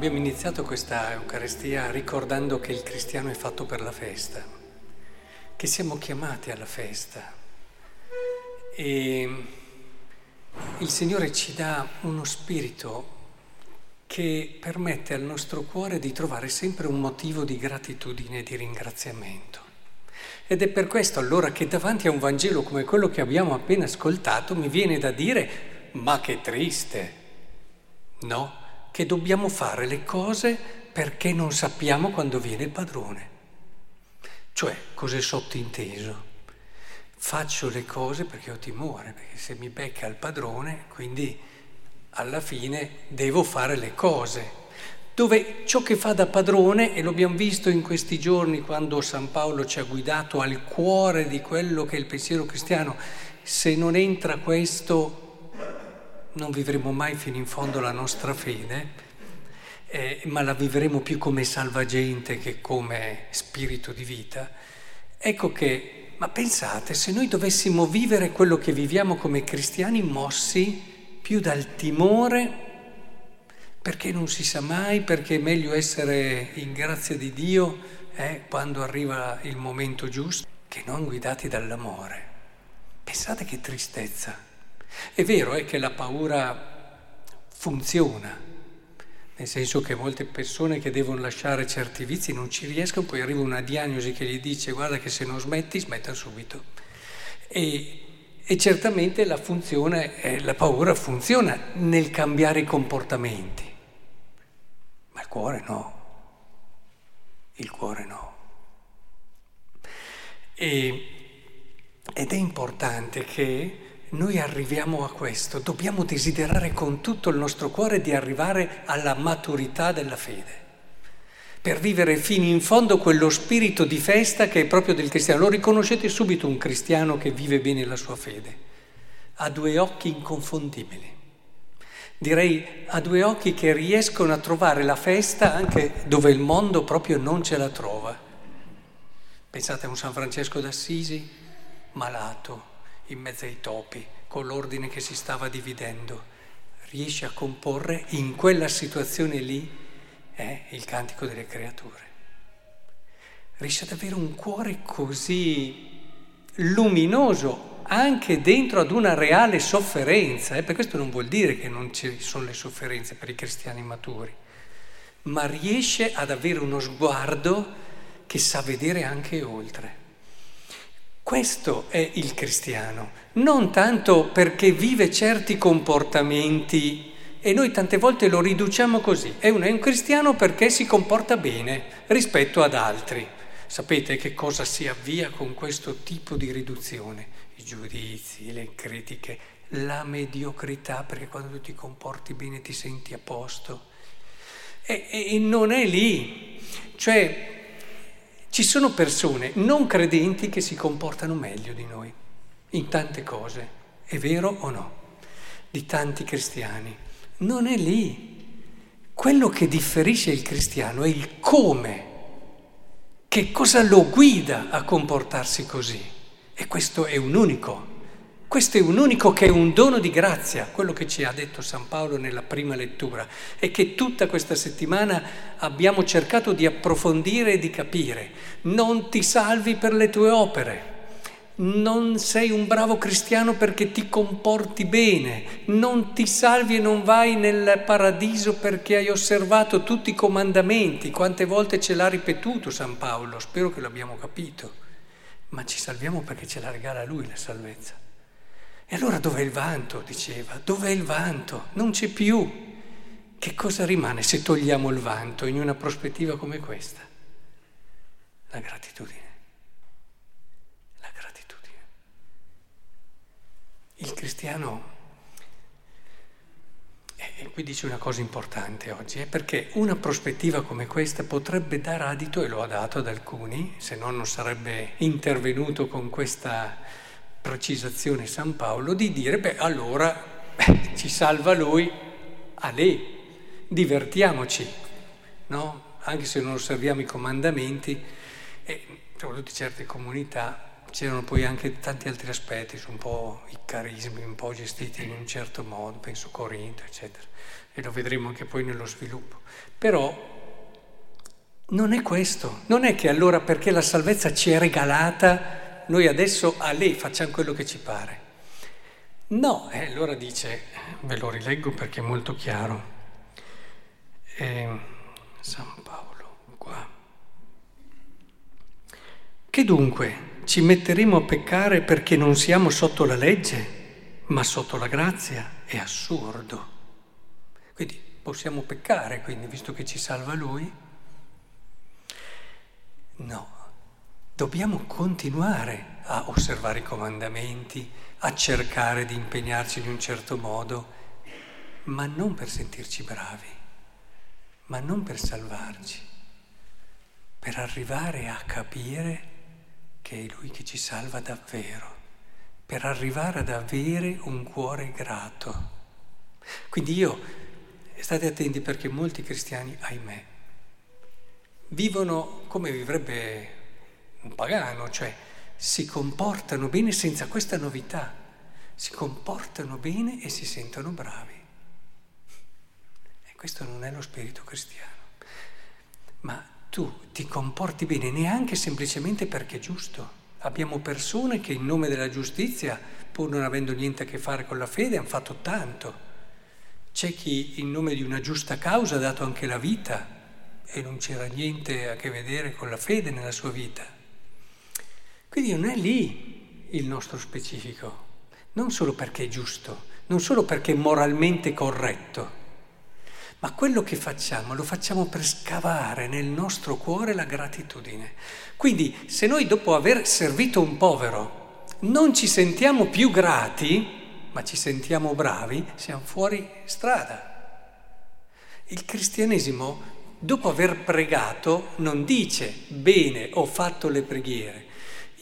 Abbiamo iniziato questa Eucaristia ricordando che il cristiano è fatto per la festa, che siamo chiamati alla festa e il Signore ci dà uno spirito che permette al nostro cuore di trovare sempre un motivo di gratitudine e di ringraziamento. Ed è per questo allora che davanti a un Vangelo come quello che abbiamo appena ascoltato mi viene da dire, ma che triste, no? Che dobbiamo fare le cose perché non sappiamo quando viene il padrone. Cioè, cos'è sottinteso? Faccio le cose perché ho timore, perché se mi becca il padrone, quindi alla fine devo fare le cose. Dove ciò che fa da padrone, e lo abbiamo visto in questi giorni quando San Paolo ci ha guidato al cuore di quello che è il pensiero cristiano, se non entra questo non vivremo mai fino in fondo la nostra fede, eh, ma la vivremo più come salvagente che come spirito di vita. Ecco che, ma pensate, se noi dovessimo vivere quello che viviamo come cristiani mossi più dal timore, perché non si sa mai, perché è meglio essere in grazia di Dio eh, quando arriva il momento giusto, che non guidati dall'amore. Pensate che tristezza. È vero è che la paura funziona, nel senso che molte persone che devono lasciare certi vizi non ci riescono, poi arriva una diagnosi che gli dice guarda che se non smetti smetta subito. E, e certamente la, funzione, eh, la paura funziona nel cambiare i comportamenti, ma il cuore no, il cuore no. E, ed è importante che noi arriviamo a questo, dobbiamo desiderare con tutto il nostro cuore di arrivare alla maturità della fede, per vivere fino in fondo quello spirito di festa che è proprio del cristiano. Lo riconoscete subito un cristiano che vive bene la sua fede, ha due occhi inconfondibili. Direi ha due occhi che riescono a trovare la festa anche dove il mondo proprio non ce la trova. Pensate a un San Francesco d'Assisi malato, in mezzo ai topi, con l'ordine che si stava dividendo, riesce a comporre in quella situazione lì eh, il cantico delle creature. Riesce ad avere un cuore così luminoso anche dentro ad una reale sofferenza, eh, per questo non vuol dire che non ci sono le sofferenze per i cristiani maturi, ma riesce ad avere uno sguardo che sa vedere anche oltre. Questo è il cristiano, non tanto perché vive certi comportamenti e noi tante volte lo riduciamo così. È un, è un cristiano perché si comporta bene rispetto ad altri. Sapete che cosa si avvia con questo tipo di riduzione? I giudizi, le critiche, la mediocrità, perché quando tu ti comporti bene ti senti a posto. E, e non è lì. Cioè, ci sono persone non credenti che si comportano meglio di noi in tante cose, è vero o no? Di tanti cristiani. Non è lì. Quello che differisce il cristiano è il come, che cosa lo guida a comportarsi così. E questo è un unico questo è un unico che è un dono di grazia, quello che ci ha detto San Paolo nella prima lettura e che tutta questa settimana abbiamo cercato di approfondire e di capire. Non ti salvi per le tue opere, non sei un bravo cristiano perché ti comporti bene, non ti salvi e non vai nel paradiso perché hai osservato tutti i comandamenti, quante volte ce l'ha ripetuto San Paolo, spero che l'abbiamo capito, ma ci salviamo perché ce la regala lui la salvezza. E allora dov'è il vanto? diceva, dov'è il vanto? Non c'è più. Che cosa rimane se togliamo il vanto in una prospettiva come questa? La gratitudine. La gratitudine. Il cristiano, e qui dice una cosa importante oggi, è perché una prospettiva come questa potrebbe dar adito, e lo ha dato ad alcuni, se no non sarebbe intervenuto con questa precisazione San Paolo di dire, beh allora beh, ci salva lui, a lei, divertiamoci, no? anche se non osserviamo i comandamenti, e soprattutto in certe comunità c'erano poi anche tanti altri aspetti, un po' i carismi, un po' gestiti in un certo modo, penso Corinto, eccetera, e lo vedremo anche poi nello sviluppo. Però non è questo, non è che allora perché la salvezza ci è regalata, noi adesso a lei facciamo quello che ci pare. No, e allora dice, ve lo rileggo perché è molto chiaro, eh, San Paolo, qua. Che dunque ci metteremo a peccare perché non siamo sotto la legge, ma sotto la grazia? È assurdo. Quindi possiamo peccare, quindi, visto che ci salva Lui? No, dobbiamo continuare a osservare i comandamenti, a cercare di impegnarci in un certo modo, ma non per sentirci bravi, ma non per salvarci, per arrivare a capire che è Lui che ci salva davvero, per arrivare ad avere un cuore grato. Quindi io, state attenti perché molti cristiani, ahimè, vivono come vivrebbe un pagano, cioè si comportano bene senza questa novità, si comportano bene e si sentono bravi. E questo non è lo spirito cristiano. Ma tu ti comporti bene neanche semplicemente perché è giusto. Abbiamo persone che in nome della giustizia, pur non avendo niente a che fare con la fede, hanno fatto tanto. C'è chi in nome di una giusta causa ha dato anche la vita e non c'era niente a che vedere con la fede nella sua vita. Quindi non è lì il nostro specifico, non solo perché è giusto, non solo perché è moralmente corretto, ma quello che facciamo lo facciamo per scavare nel nostro cuore la gratitudine. Quindi se noi dopo aver servito un povero non ci sentiamo più grati, ma ci sentiamo bravi, siamo fuori strada. Il cristianesimo dopo aver pregato, non dice bene, ho fatto le preghiere,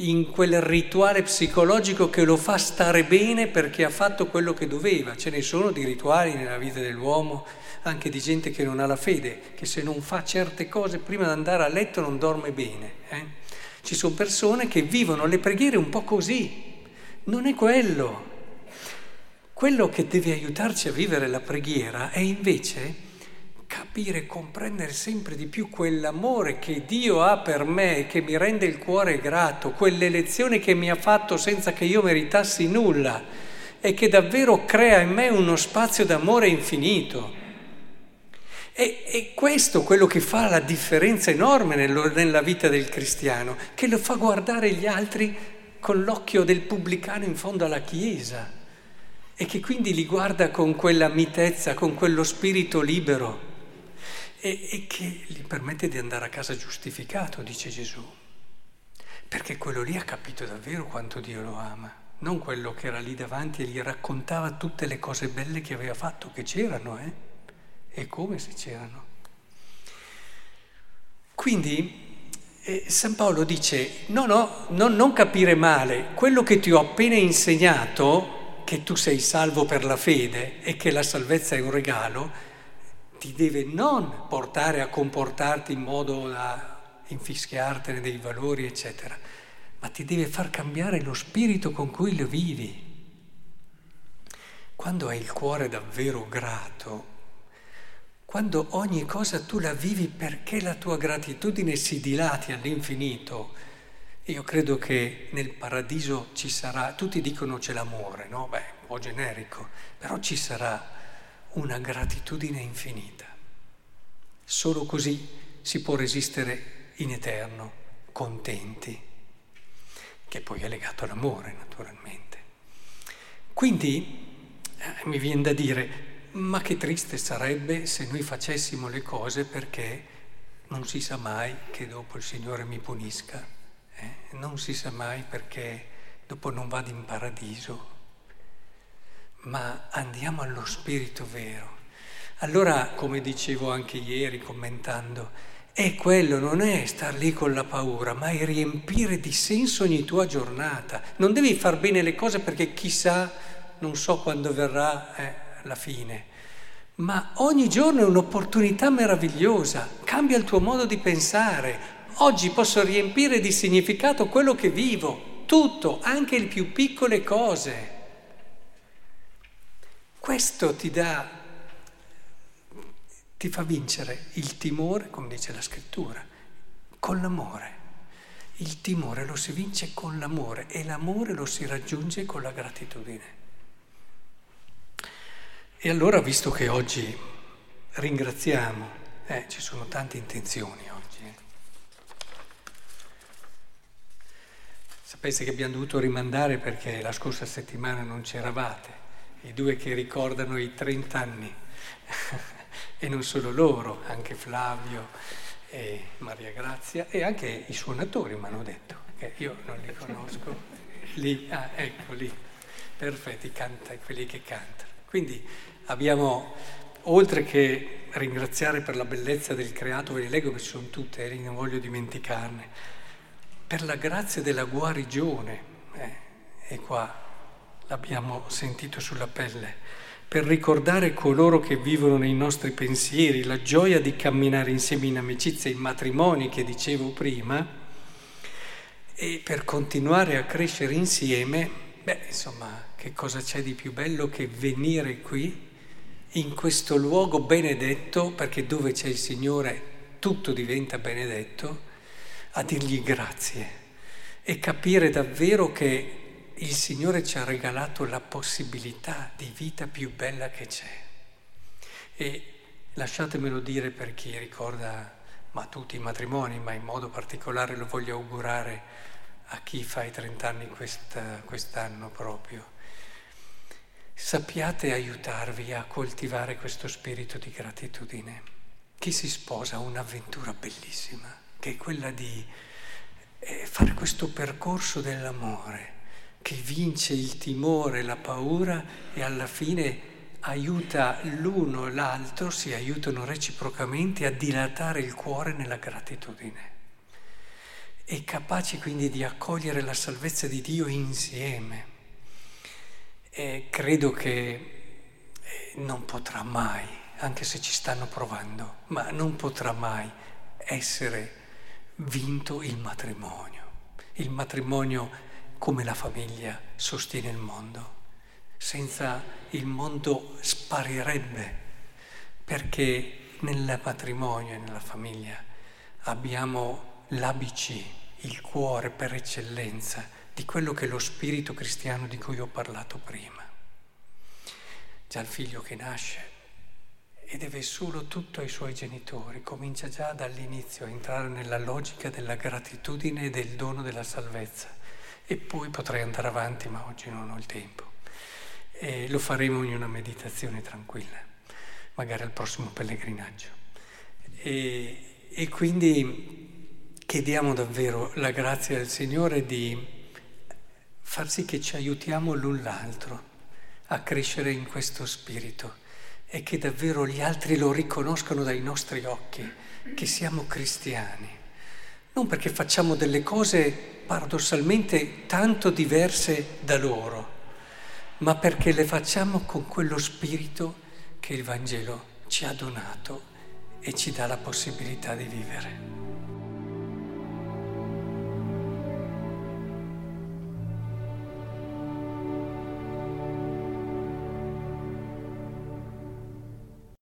in quel rituale psicologico che lo fa stare bene perché ha fatto quello che doveva. Ce ne sono di rituali nella vita dell'uomo, anche di gente che non ha la fede, che se non fa certe cose prima di andare a letto non dorme bene. Eh? Ci sono persone che vivono le preghiere un po' così. Non è quello. Quello che deve aiutarci a vivere la preghiera è invece capire e comprendere sempre di più quell'amore che Dio ha per me e che mi rende il cuore grato, quell'elezione che mi ha fatto senza che io meritassi nulla e che davvero crea in me uno spazio d'amore infinito. E, e questo è quello che fa la differenza enorme nello, nella vita del cristiano, che lo fa guardare gli altri con l'occhio del pubblicano in fondo alla chiesa e che quindi li guarda con quella mitezza, con quello spirito libero e, e che gli permette di andare a casa giustificato, dice Gesù. Perché quello lì ha capito davvero quanto Dio lo ama, non quello che era lì davanti e gli raccontava tutte le cose belle che aveva fatto, che c'erano, eh? E come se c'erano. Quindi eh, San Paolo dice, no, no, no, non capire male, quello che ti ho appena insegnato, che tu sei salvo per la fede e che la salvezza è un regalo, ti deve non portare a comportarti in modo da infischiartene dei valori, eccetera, ma ti deve far cambiare lo spirito con cui lo vivi. Quando hai il cuore davvero grato, quando ogni cosa tu la vivi perché la tua gratitudine si dilati all'infinito, io credo che nel paradiso ci sarà, tutti dicono c'è l'amore, no? Beh, un po' generico, però ci sarà una gratitudine infinita. Solo così si può resistere in eterno, contenti, che poi è legato all'amore naturalmente. Quindi eh, mi viene da dire, ma che triste sarebbe se noi facessimo le cose perché non si sa mai che dopo il Signore mi punisca, eh? non si sa mai perché dopo non vado in paradiso ma andiamo allo spirito vero. Allora, come dicevo anche ieri commentando, è quello, non è star lì con la paura, ma è riempire di senso ogni tua giornata. Non devi far bene le cose perché chissà, non so quando verrà eh, la fine, ma ogni giorno è un'opportunità meravigliosa, cambia il tuo modo di pensare. Oggi posso riempire di significato quello che vivo tutto, anche le più piccole cose. Questo ti dà, ti fa vincere il timore, come dice la scrittura, con l'amore. Il timore lo si vince con l'amore e l'amore lo si raggiunge con la gratitudine. E allora, visto che oggi ringraziamo, eh, ci sono tante intenzioni oggi. Eh. Sapete che abbiamo dovuto rimandare perché la scorsa settimana non c'eravate, i due che ricordano i 30 anni, e non solo loro, anche Flavio e Maria Grazia e anche i suonatori mi hanno detto, che io non li conosco, lì, ah, ecco lì, perfetti, canta, quelli che cantano. Quindi abbiamo, oltre che ringraziare per la bellezza del creato, ve le leggo che ci sono tutte, e non voglio dimenticarne, per la grazia della guarigione, eh, e qua l'abbiamo sentito sulla pelle, per ricordare coloro che vivono nei nostri pensieri, la gioia di camminare insieme in amicizia, in matrimoni che dicevo prima, e per continuare a crescere insieme, beh, insomma, che cosa c'è di più bello che venire qui, in questo luogo benedetto, perché dove c'è il Signore tutto diventa benedetto, a dirgli grazie e capire davvero che il Signore ci ha regalato la possibilità di vita più bella che c'è. E lasciatemelo dire per chi ricorda, ma tutti i matrimoni, ma in modo particolare lo voglio augurare a chi fa i 30 anni questa, quest'anno proprio sappiate aiutarvi a coltivare questo spirito di gratitudine. Chi si sposa ha un'avventura bellissima, che è quella di eh, fare questo percorso dell'amore, che vince il timore, la paura e alla fine aiuta l'uno e l'altro, si aiutano reciprocamente a dilatare il cuore nella gratitudine. E capaci quindi di accogliere la salvezza di Dio insieme e credo che eh, non potrà mai, anche se ci stanno provando, ma non potrà mai essere vinto il matrimonio. Il matrimonio come la famiglia sostiene il mondo. Senza il mondo sparirebbe, perché nel matrimonio e nella famiglia abbiamo l'ABC, il cuore per eccellenza di quello che è lo spirito cristiano di cui ho parlato prima. Già il figlio che nasce e deve solo tutto ai suoi genitori, comincia già dall'inizio a entrare nella logica della gratitudine e del dono della salvezza. E poi potrei andare avanti, ma oggi non ho il tempo. E lo faremo in una meditazione tranquilla, magari al prossimo pellegrinaggio. E, e quindi chiediamo davvero la grazia del Signore di far sì che ci aiutiamo l'un l'altro a crescere in questo spirito e che davvero gli altri lo riconoscano dai nostri occhi, che siamo cristiani. Non perché facciamo delle cose paradossalmente tanto diverse da loro, ma perché le facciamo con quello spirito che il Vangelo ci ha donato e ci dà la possibilità di vivere.